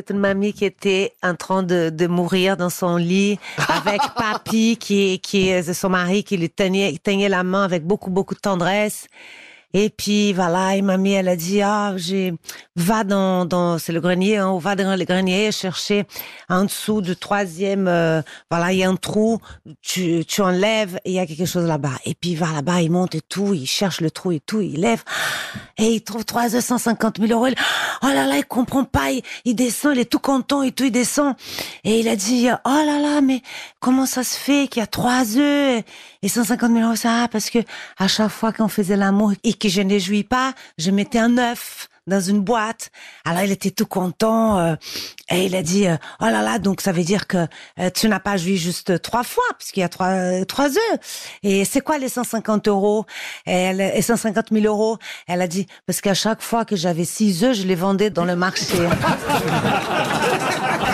c'est une mamie qui était en train de, de mourir dans son lit avec papy qui, qui est son mari qui lui tenait, tenait la main avec beaucoup, beaucoup de tendresse. Et puis voilà, et mamie, elle a dit ah j'ai va dans dans c'est le grenier, hein, va dans le grenier chercher en dessous du troisième, euh, voilà il y a un trou, tu tu enlèves il y a quelque chose là-bas. Et puis va là-bas, il monte et tout, il cherche le trou et tout, il lève et il trouve 350 000 euros. oh là là, il comprend pas, il, il descend, il est tout content et tout, il descend et il a dit oh là là, mais comment ça se fait qu'il y a trois œufs et 150 000 euros ça parce que à chaque fois qu'on faisait l'amour que je ne jouis pas, je mettais un œuf dans une boîte. Alors il était tout content euh, et il a dit euh, oh là là donc ça veut dire que euh, tu n'as pas joui juste trois fois puisqu'il y a trois trois œufs. Et c'est quoi les 150 euros? Et, elle, et 150 000 euros? Elle a dit parce qu'à chaque fois que j'avais six œufs je les vendais dans le marché.